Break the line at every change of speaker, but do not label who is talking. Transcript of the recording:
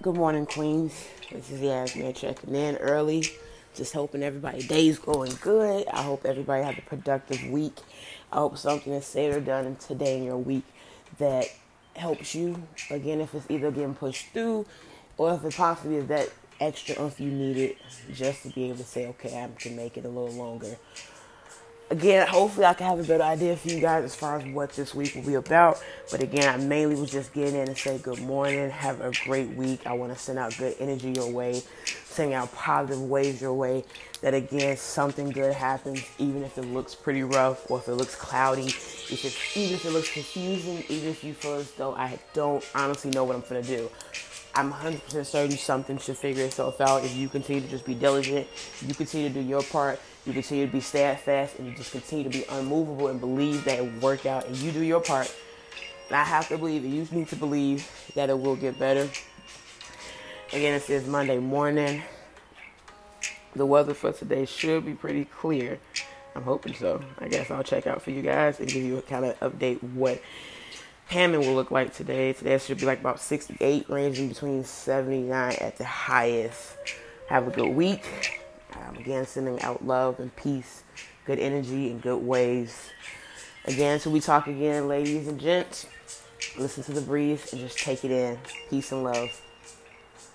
Good morning, Queens. This is the Yasmin checking in early. Just hoping everybody day's going good. I hope everybody has a productive week. I hope something is said or done today in your week that helps you. Again, if it's either getting pushed through or if it possibly is that extra oomph you needed just to be able to say, okay, I can make it a little longer again, hopefully I can have a better idea for you guys as far as what this week will be about. But again, I mainly was just getting in and say good morning, have a great week. I want to send out good energy your way, sending out positive waves your way. That again, something good happens, even if it looks pretty rough or if it looks cloudy, if even if it looks confusing, even if you feel as though I don't honestly know what I'm gonna do. I'm 100% certain something should figure itself out if you continue to just be diligent, you continue to do your part, you continue to be steadfast, and you just continue to be unmovable and believe that it will work out, and you do your part. And I have to believe, and you need to believe that it will get better. Again, it says Monday morning. The weather for today should be pretty clear. I'm hoping so. I guess I'll check out for you guys and give you a kind of update what Hammond will look like today. Today should be like about 68, ranging between 79 at the highest. Have a good week. Um, again, sending out love and peace, good energy, and good ways. Again, until we talk again, ladies and gents, listen to the breeze and just take it in. Peace and love.